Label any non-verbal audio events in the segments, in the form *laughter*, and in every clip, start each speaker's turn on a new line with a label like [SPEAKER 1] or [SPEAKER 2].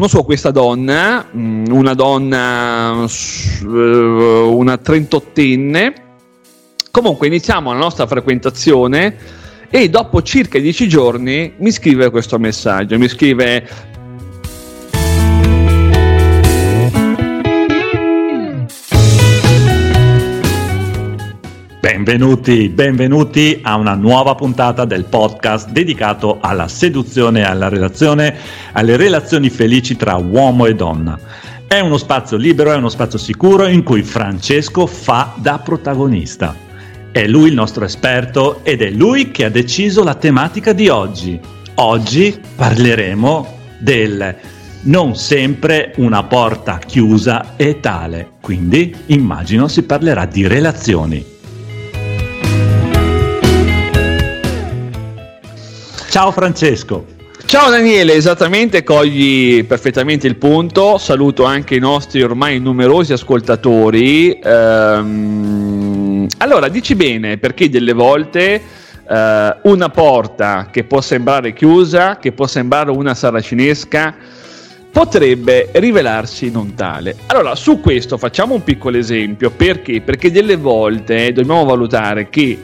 [SPEAKER 1] conosco questa donna, mm, una donna, eh, una trentottenne. Comunque iniziamo la nostra frequentazione e dopo circa dieci giorni mi scrive questo messaggio, mi scrive
[SPEAKER 2] Benvenuti, benvenuti a una nuova puntata del podcast dedicato alla seduzione e alla relazione, alle relazioni felici tra uomo e donna. È uno spazio libero, è uno spazio sicuro in cui Francesco fa da protagonista. È lui il nostro esperto ed è lui che ha deciso la tematica di oggi. Oggi parleremo del non sempre una porta chiusa è tale, quindi immagino si parlerà di relazioni. Ciao Francesco.
[SPEAKER 1] Ciao Daniele, esattamente, cogli perfettamente il punto. Saluto anche i nostri ormai numerosi ascoltatori. Ehm, allora, dici bene perché delle volte eh, una porta che può sembrare chiusa, che può sembrare una saracinesca, potrebbe rivelarsi non tale. Allora, su questo facciamo un piccolo esempio. Perché? Perché delle volte dobbiamo valutare che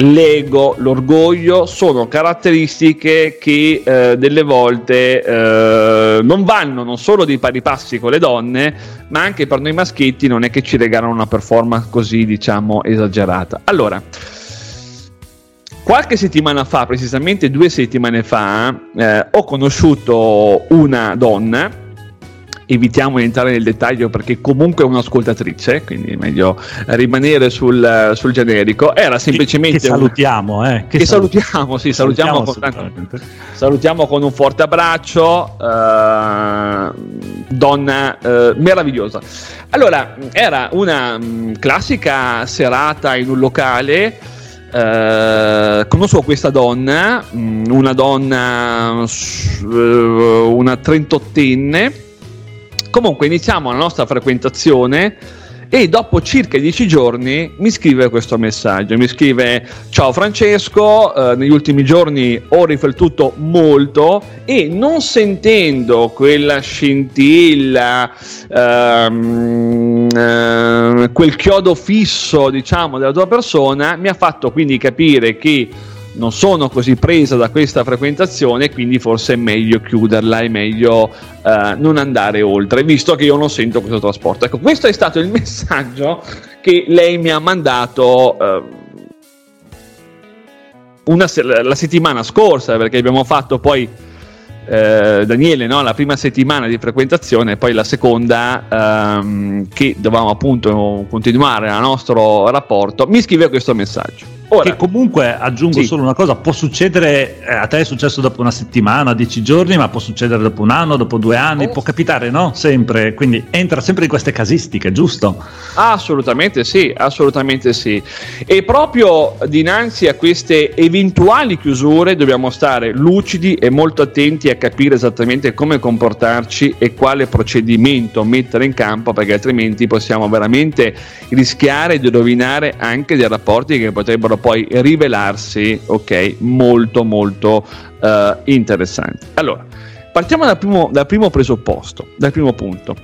[SPEAKER 1] l'ego, l'orgoglio sono caratteristiche che eh, delle volte eh, non vanno non solo di pari passi con le donne, ma anche per noi maschietti non è che ci regalano una performance così, diciamo, esagerata. Allora, qualche settimana fa, precisamente due settimane fa, eh, ho conosciuto una donna evitiamo di entrare nel dettaglio perché comunque è un'ascoltatrice, quindi è meglio rimanere sul, sul generico. Era semplicemente.
[SPEAKER 2] Che, che salutiamo, eh.
[SPEAKER 1] Che, che salutiamo, sì, salutiamo, salutiamo, con, salutiamo, con, un forte abbraccio. Uh, donna uh, meravigliosa. Allora, era una um, classica serata in un locale. Uh, conosco questa donna, um, una donna, uh, una trentottenne, Comunque iniziamo la nostra frequentazione e dopo circa dieci giorni mi scrive questo messaggio, mi scrive ciao Francesco, eh, negli ultimi giorni ho riflettuto molto e non sentendo quella scintilla, ehm, eh, quel chiodo fisso diciamo della tua persona, mi ha fatto quindi capire che non sono così presa da questa frequentazione, quindi forse è meglio chiuderla, è meglio uh, non andare oltre, visto che io non sento questo trasporto. Ecco, questo è stato il *laughs* messaggio che lei mi ha mandato. Uh, una, la settimana scorsa, perché abbiamo fatto poi eh, Daniele no? la prima settimana di frequentazione poi la seconda ehm, che dovevamo appunto continuare il nostro rapporto mi scrive questo messaggio
[SPEAKER 2] Ora, che comunque aggiungo sì. solo una cosa: può succedere eh, a te è successo dopo una settimana, dieci giorni, ma può succedere dopo un anno, dopo due anni, oh. può capitare, no? Sempre. Quindi entra sempre in queste casistiche, giusto?
[SPEAKER 1] Assolutamente sì, assolutamente sì. E proprio dinanzi a queste eventuali chiusure dobbiamo stare lucidi e molto attenti a capire esattamente come comportarci e quale procedimento mettere in campo, perché altrimenti possiamo veramente rischiare di rovinare anche dei rapporti che potrebbero poi rivelarsi ok molto molto uh, interessanti allora partiamo dal primo, dal primo presupposto dal primo punto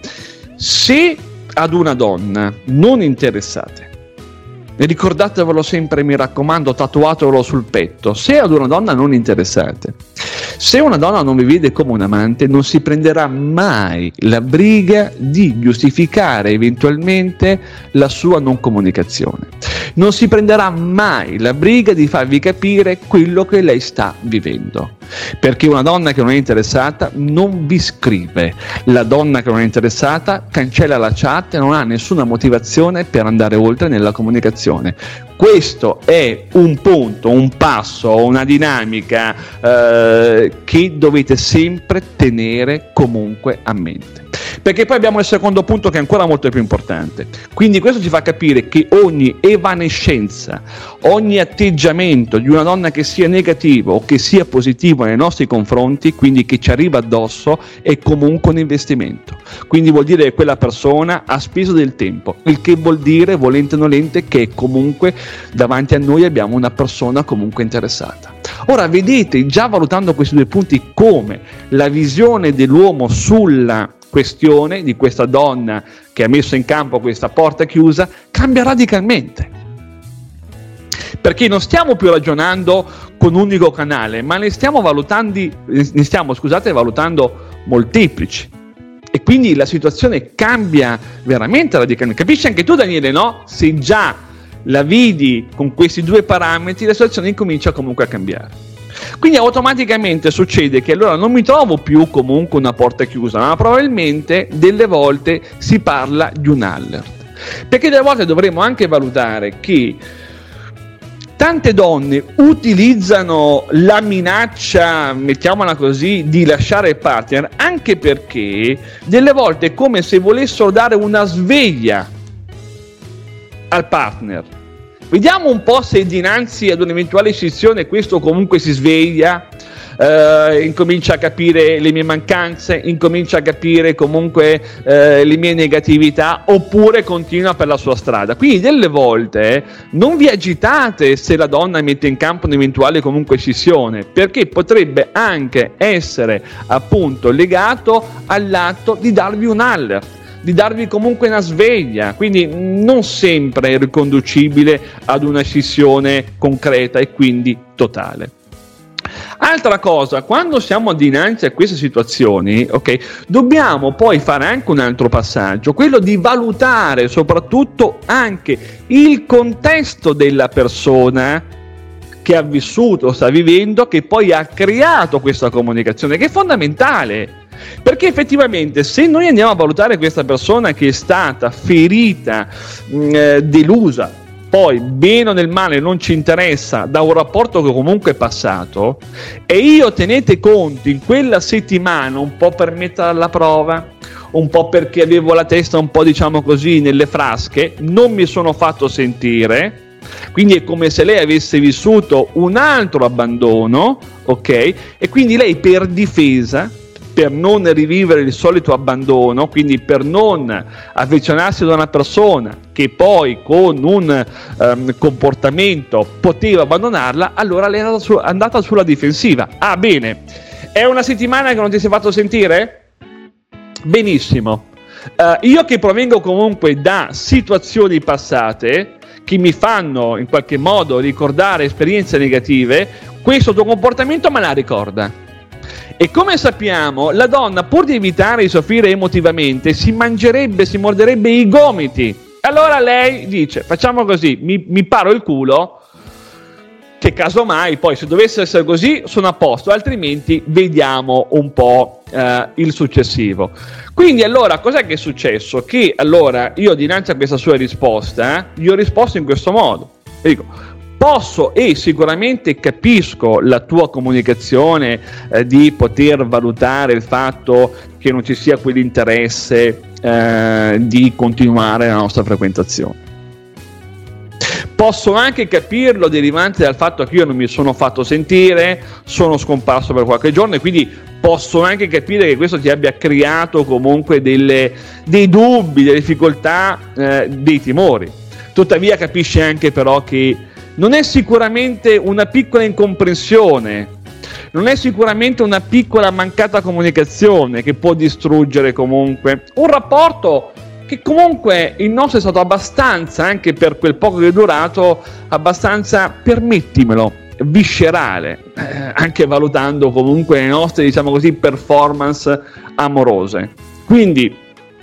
[SPEAKER 1] se ad una donna non interessate ricordatevelo sempre, mi raccomando, tatuatelo sul petto. Se ad una donna non interessate, se una donna non vi vede come un amante, non si prenderà mai la briga di giustificare eventualmente la sua non comunicazione. Non si prenderà mai la briga di farvi capire quello che lei sta vivendo. Perché una donna che non è interessata non vi scrive. La donna che non è interessata cancella la chat e non ha nessuna motivazione per andare oltre nella comunicazione. Questo è un punto, un passo, una dinamica eh, che dovete sempre tenere comunque a mente. Perché poi abbiamo il secondo punto che è ancora molto più importante. Quindi questo ci fa capire che ogni evanescenza, ogni atteggiamento di una donna che sia negativo o che sia positivo nei nostri confronti, quindi che ci arriva addosso, è comunque un investimento. Quindi vuol dire che quella persona ha speso del tempo, il che vuol dire, volente o nolente, che comunque davanti a noi abbiamo una persona comunque interessata. Ora vedete, già valutando questi due punti, come la visione dell'uomo sulla questione di questa donna che ha messo in campo questa porta chiusa cambia radicalmente. Perché non stiamo più ragionando con un unico canale, ma ne stiamo ne stiamo, scusate, valutando molteplici. E quindi la situazione cambia veramente radicalmente. Capisci anche tu, Daniele, no? Se già la vidi con questi due parametri, la situazione incomincia comunque a cambiare. Quindi automaticamente succede che allora non mi trovo più comunque una porta chiusa, ma probabilmente delle volte si parla di un alert. Perché delle volte dovremmo anche valutare che tante donne utilizzano la minaccia, mettiamola così, di lasciare il partner anche perché delle volte è come se volessero dare una sveglia al partner. Vediamo un po' se dinanzi ad un'eventuale scissione questo comunque si sveglia, eh, incomincia a capire le mie mancanze, incomincia a capire comunque eh, le mie negatività oppure continua per la sua strada. Quindi delle volte non vi agitate se la donna mette in campo un'eventuale comunque scissione, perché potrebbe anche essere appunto legato all'atto di darvi un alert di darvi comunque una sveglia, quindi non sempre è riconducibile ad una scissione concreta e quindi totale. Altra cosa, quando siamo dinanzi a queste situazioni, ok, dobbiamo poi fare anche un altro passaggio, quello di valutare soprattutto anche il contesto della persona che ha vissuto, sta vivendo, che poi ha creato questa comunicazione, che è fondamentale. Perché effettivamente se noi andiamo a valutare questa persona che è stata ferita, mh, eh, delusa, poi bene o nel male non ci interessa da un rapporto che comunque è passato, e io tenete conto in quella settimana un po' per mettere alla prova, un po' perché avevo la testa un po' diciamo così nelle frasche, non mi sono fatto sentire, quindi è come se lei avesse vissuto un altro abbandono, ok? E quindi lei per difesa per non rivivere il solito abbandono, quindi per non affezionarsi ad una persona che poi con un um, comportamento poteva abbandonarla, allora lei è andata, su, andata sulla difensiva. Ah, bene, è una settimana che non ti sei fatto sentire? Benissimo. Uh, io che provengo comunque da situazioni passate che mi fanno in qualche modo ricordare esperienze negative, questo tuo comportamento me la ricorda e come sappiamo, la donna, pur di evitare di soffrire emotivamente, si mangerebbe, si morderebbe i gomiti. Allora lei dice: Facciamo così, mi, mi paro il culo. Che casomai, poi se dovesse essere così, sono a posto, altrimenti vediamo un po' eh, il successivo. Quindi, allora, cos'è che è successo? Che allora io, dinanzi a questa sua risposta, eh, gli ho risposto in questo modo. E dico: posso e sicuramente capisco la tua comunicazione eh, di poter valutare il fatto che non ci sia quell'interesse eh, di continuare la nostra frequentazione. Posso anche capirlo derivante dal fatto che io non mi sono fatto sentire, sono scomparso per qualche giorno e quindi posso anche capire che questo ti abbia creato comunque delle, dei dubbi, delle difficoltà, eh, dei timori. Tuttavia capisci anche però che non è sicuramente una piccola incomprensione, non è sicuramente una piccola mancata comunicazione che può distruggere comunque un rapporto che comunque il nostro è stato abbastanza, anche per quel poco che è durato, abbastanza, permettimelo, viscerale, eh, anche valutando comunque le nostre, diciamo così, performance amorose. Quindi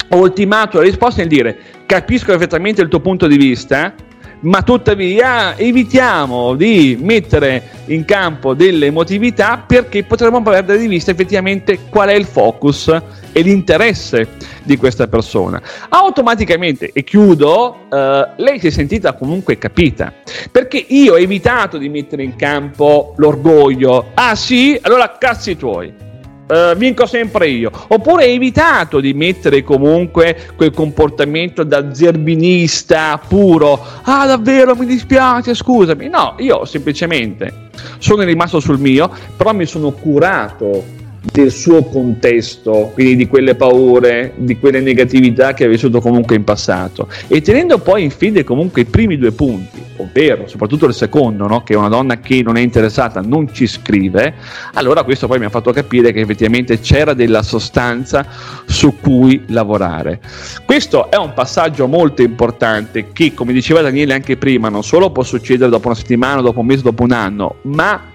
[SPEAKER 1] ho ultimato la risposta nel dire capisco perfettamente il tuo punto di vista, ma tuttavia evitiamo di mettere in campo delle emotività perché potremmo perdere di vista effettivamente qual è il focus e l'interesse di questa persona. Automaticamente, e chiudo, eh, lei si è sentita comunque capita, perché io ho evitato di mettere in campo l'orgoglio. Ah sì? Allora cazzi tuoi uh, vinco sempre io. Oppure hai evitato di mettere comunque quel comportamento da zerbinista puro. Ah, davvero mi dispiace, scusami. No, io semplicemente sono rimasto sul mio, però mi sono curato del suo contesto, quindi di quelle paure, di quelle negatività che ha vissuto comunque in passato. E tenendo poi in fede comunque i primi due punti, vero, soprattutto il secondo, no? che una donna che non è interessata, non ci scrive, allora questo poi mi ha fatto capire che effettivamente c'era della sostanza su cui lavorare. Questo è un passaggio molto importante che, come diceva Daniele anche prima, non solo può succedere dopo una settimana, dopo un mese, dopo un anno, ma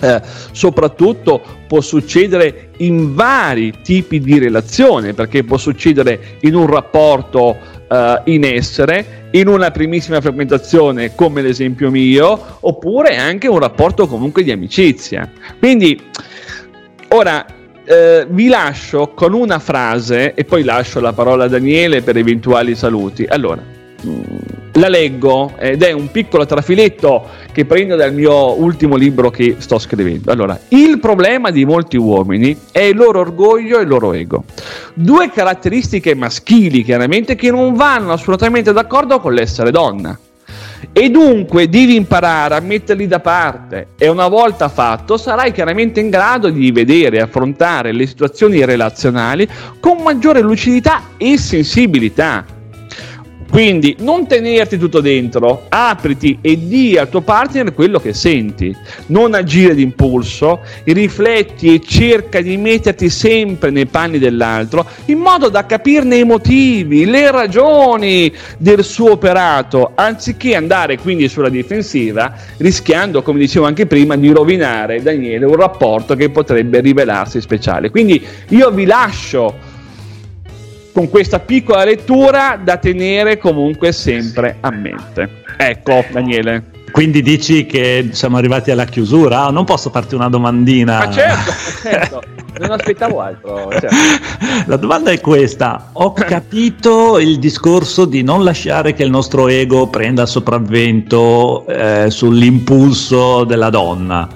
[SPEAKER 1] eh, soprattutto può succedere in vari tipi di relazione, perché può succedere in un rapporto eh, in essere, in una primissima frequentazione come l'esempio mio, oppure anche un rapporto comunque di amicizia. Quindi, ora eh, vi lascio con una frase e poi lascio la parola a Daniele per eventuali saluti. Allora, la leggo ed è un piccolo trafiletto che prendo dal mio ultimo libro che sto scrivendo. Allora, il problema di molti uomini è il loro orgoglio e il loro ego. Due caratteristiche maschili, chiaramente, che non vanno assolutamente d'accordo con l'essere donna. E dunque devi imparare a metterli da parte e una volta fatto sarai chiaramente in grado di vedere e affrontare le situazioni relazionali con maggiore lucidità e sensibilità quindi non tenerti tutto dentro, apriti e di al tuo partner quello che senti, non agire d'impulso, rifletti e cerca di metterti sempre nei panni dell'altro in modo da capirne i motivi, le ragioni del suo operato, anziché andare quindi sulla difensiva, rischiando, come dicevo anche prima, di rovinare Daniele un rapporto che potrebbe rivelarsi speciale. Quindi io vi lascio con questa piccola lettura da tenere comunque sempre a mente. Ecco, Daniele.
[SPEAKER 2] Quindi dici che siamo arrivati alla chiusura? Non posso farti una domandina?
[SPEAKER 1] Ma certo, certo. non aspettavo altro. Certo. *laughs*
[SPEAKER 2] La domanda è questa: ho capito il discorso di non lasciare che il nostro ego prenda sopravvento eh, sull'impulso della donna.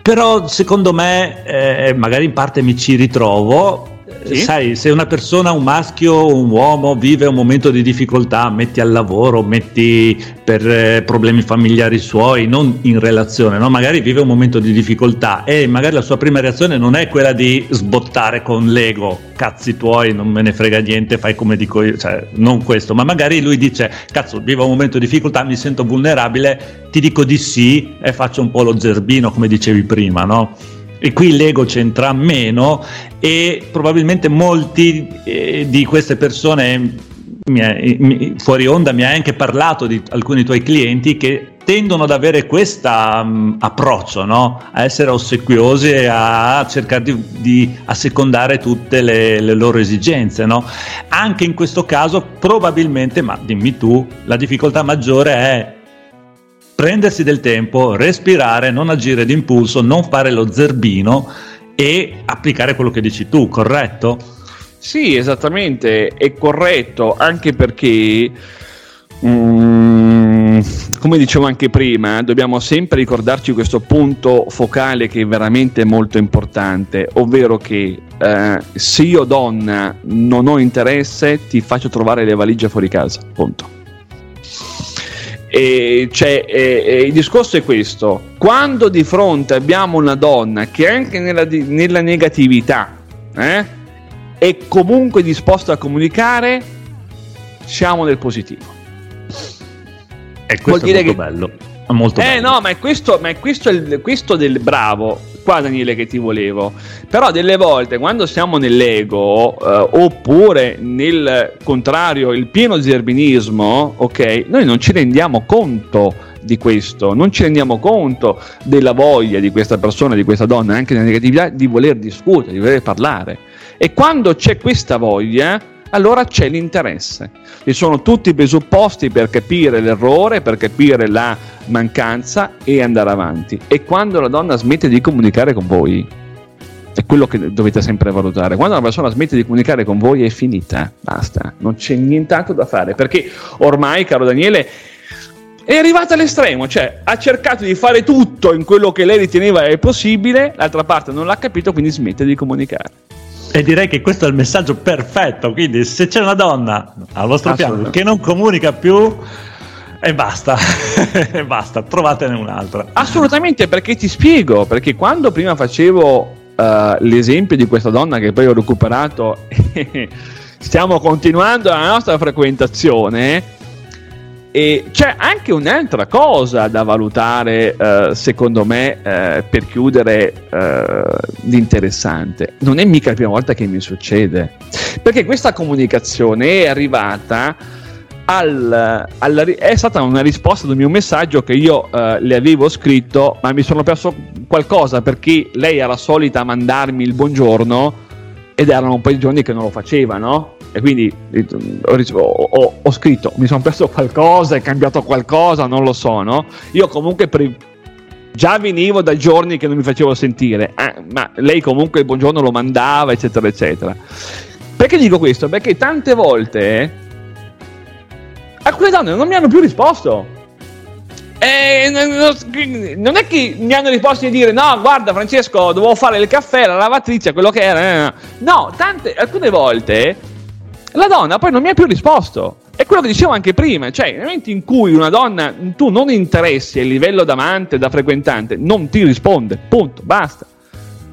[SPEAKER 2] Però secondo me, eh, magari in parte mi ci ritrovo, sì? sai, se una persona, un maschio un uomo vive un momento di difficoltà, metti al lavoro, metti per eh, problemi familiari suoi, non in relazione, no? magari vive un momento di difficoltà e magari la sua prima reazione non è quella di sbottare con l'ego, cazzi tuoi, non me ne frega niente, fai come dico io, cioè non questo, ma magari lui dice, cazzo, vivo un momento di difficoltà, mi sento vulnerabile, ti dico di sì e faccio un po' lo zerbino come dicevi prima, no? E qui l'ego c'entra meno e probabilmente molti eh, di queste persone mi, mi, fuori onda mi hai anche parlato di alcuni tuoi clienti che tendono ad avere questo um, approccio, no? a essere ossequiosi e a cercare di, di assecondare tutte le, le loro esigenze. No? Anche in questo caso probabilmente, ma dimmi tu, la difficoltà maggiore è prendersi del tempo, respirare, non agire d'impulso, non fare lo zerbino e applicare quello che dici tu, corretto?
[SPEAKER 1] Sì, esattamente, è corretto, anche perché, mm, come dicevo anche prima, dobbiamo sempre ricordarci questo punto focale che è veramente molto importante, ovvero che eh, se io donna non ho interesse, ti faccio trovare le valigie fuori casa, punto. E cioè, eh, il discorso è questo: quando di fronte abbiamo una donna che anche nella, nella negatività eh, è comunque disposta a comunicare, siamo nel positivo.
[SPEAKER 2] E questo Vuol è molto che... bello. Molto
[SPEAKER 1] eh
[SPEAKER 2] bello.
[SPEAKER 1] no, ma è questo, ma è questo, il, questo del bravo qua Daniele che ti volevo. Però delle volte quando siamo nell'ego eh, oppure nel contrario il pieno zerbinismo, ok, noi non ci rendiamo conto di questo, non ci rendiamo conto della voglia di questa persona, di questa donna, anche nella negatività, di voler discutere, di voler parlare. E quando c'è questa voglia, allora c'è l'interesse. Ci sono tutti i presupposti per capire l'errore, per capire la mancanza e andare avanti. E quando la donna smette di comunicare con voi, è quello che dovete sempre valutare. Quando una persona smette di comunicare con voi è finita, basta, non c'è nient'altro da fare, perché ormai, caro Daniele, è arrivata all'estremo, cioè ha cercato di fare tutto in quello che lei riteneva possibile, l'altra parte non l'ha capito, quindi smette di comunicare.
[SPEAKER 2] E direi che questo è il messaggio perfetto. Quindi, se c'è una donna al vostro fianco che non comunica più, e basta, *laughs* e basta, trovatene un'altra.
[SPEAKER 1] Assolutamente, perché ti spiego, perché quando prima facevo uh, l'esempio di questa donna che poi ho recuperato, *laughs* stiamo continuando la nostra frequentazione, E c'è anche un'altra cosa da valutare, eh, secondo me, eh, per chiudere eh, l'interessante. Non è mica la prima volta che mi succede, perché questa comunicazione è arrivata al, alla, è stata una risposta ad un mio messaggio che io eh, le avevo scritto, ma mi sono perso qualcosa perché lei era solita mandarmi il buongiorno ed erano un po' di giorni che non lo faceva, no? e quindi ho, ho, ho scritto mi sono perso qualcosa, è cambiato qualcosa, non lo so, no? Io comunque pre- già venivo da giorni che non mi facevo sentire, eh, ma lei comunque il buongiorno lo mandava, eccetera, eccetera. Perché dico questo? Perché tante volte alcune donne non mi hanno più risposto. E non è che mi hanno risposto di dire no, guarda Francesco, dovevo fare il caffè, la lavatrice, quello che era. No, tante, alcune volte la donna poi non mi ha più risposto. È quello che dicevo anche prima, cioè nel momento in cui una donna tu non interessi a livello d'amante, da frequentante, non ti risponde, punto, basta.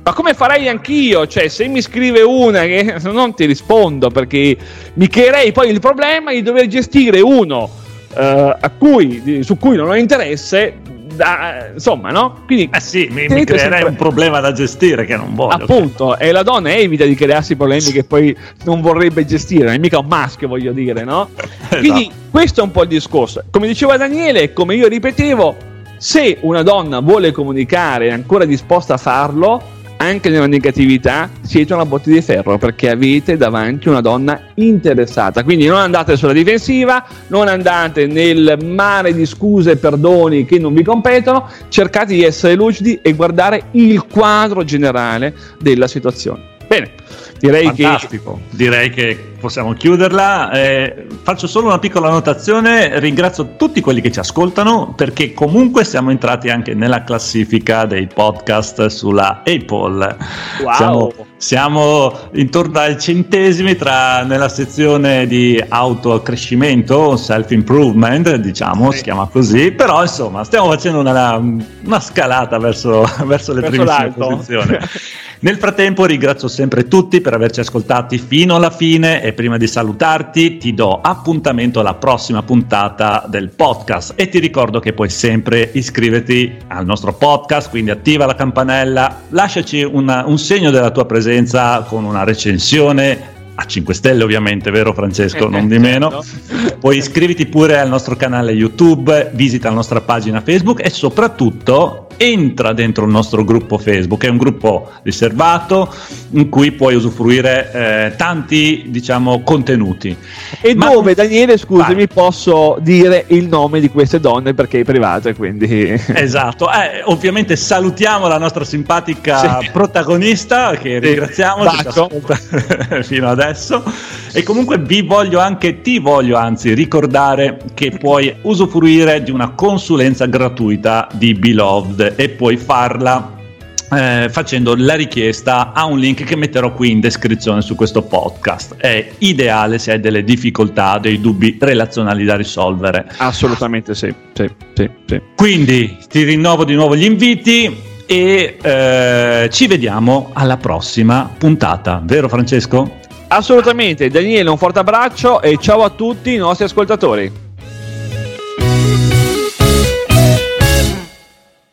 [SPEAKER 1] Ma come farei anch'io? Cioè, se mi scrive una che *laughs* non ti rispondo perché mi creerei poi il problema di dover gestire uno uh, cui, su cui non ho interesse da, insomma, no?
[SPEAKER 2] Quindi, eh sì, mi, mi creerei sempre... un problema da gestire che non voglio.
[SPEAKER 1] Appunto, e la donna evita di crearsi problemi che poi non vorrebbe gestire, non è mica un maschio, voglio dire, no? *laughs* esatto. Quindi questo è un po' il discorso. Come diceva Daniele, come io ripetevo, se una donna vuole comunicare è ancora disposta a farlo, anche nella negatività siete una botte di ferro perché avete davanti una donna interessata. Quindi non andate sulla difensiva, non andate nel mare di scuse e perdoni che non vi competono, cercate di essere lucidi e guardare il quadro generale della situazione. Bene,
[SPEAKER 2] direi Fantastico. che direi che possiamo chiuderla. Eh, faccio solo una piccola annotazione, ringrazio tutti quelli che ci ascoltano perché comunque siamo entrati anche nella classifica dei podcast sulla Apple. Wow. Siamo, siamo intorno ai centesimi tra nella sezione di autoaccrescimento, self-improvement, diciamo, sì. si chiama così, però insomma stiamo facendo una, una scalata verso, *laughs* verso le verso primissime posizioni. *laughs* Nel frattempo ringrazio sempre tutti per averci ascoltati fino alla fine e prima di salutarti ti do appuntamento alla prossima puntata del podcast e ti ricordo che puoi sempre iscriverti al nostro podcast, quindi attiva la campanella, lasciaci una, un segno della tua presenza con una recensione a 5 stelle ovviamente, vero Francesco? Non di meno. *laughs* Certo. Poi iscriviti pure al nostro canale YouTube, visita la nostra pagina Facebook e soprattutto entra dentro il nostro gruppo Facebook, è un gruppo riservato in cui puoi usufruire eh, tanti diciamo contenuti.
[SPEAKER 1] E Ma... dove Daniele, scusami, Vai. posso dire il nome di queste donne perché è privata, quindi *laughs*
[SPEAKER 2] Esatto. Eh, ovviamente salutiamo la nostra simpatica sì. protagonista che ringraziamo sì. *laughs* fino adesso e comunque vi voglio anche ti voglio anzi ricordare che puoi usufruire di una consulenza gratuita di Beloved e puoi farla eh, facendo la richiesta a un link che metterò qui in descrizione su questo podcast. È ideale se hai delle difficoltà, dei dubbi relazionali da risolvere.
[SPEAKER 1] Assolutamente sì. sì, sì, sì.
[SPEAKER 2] Quindi ti rinnovo di nuovo gli inviti e eh, ci vediamo alla prossima puntata, vero Francesco?
[SPEAKER 1] Assolutamente, Daniele un forte abbraccio e ciao a tutti i nostri ascoltatori.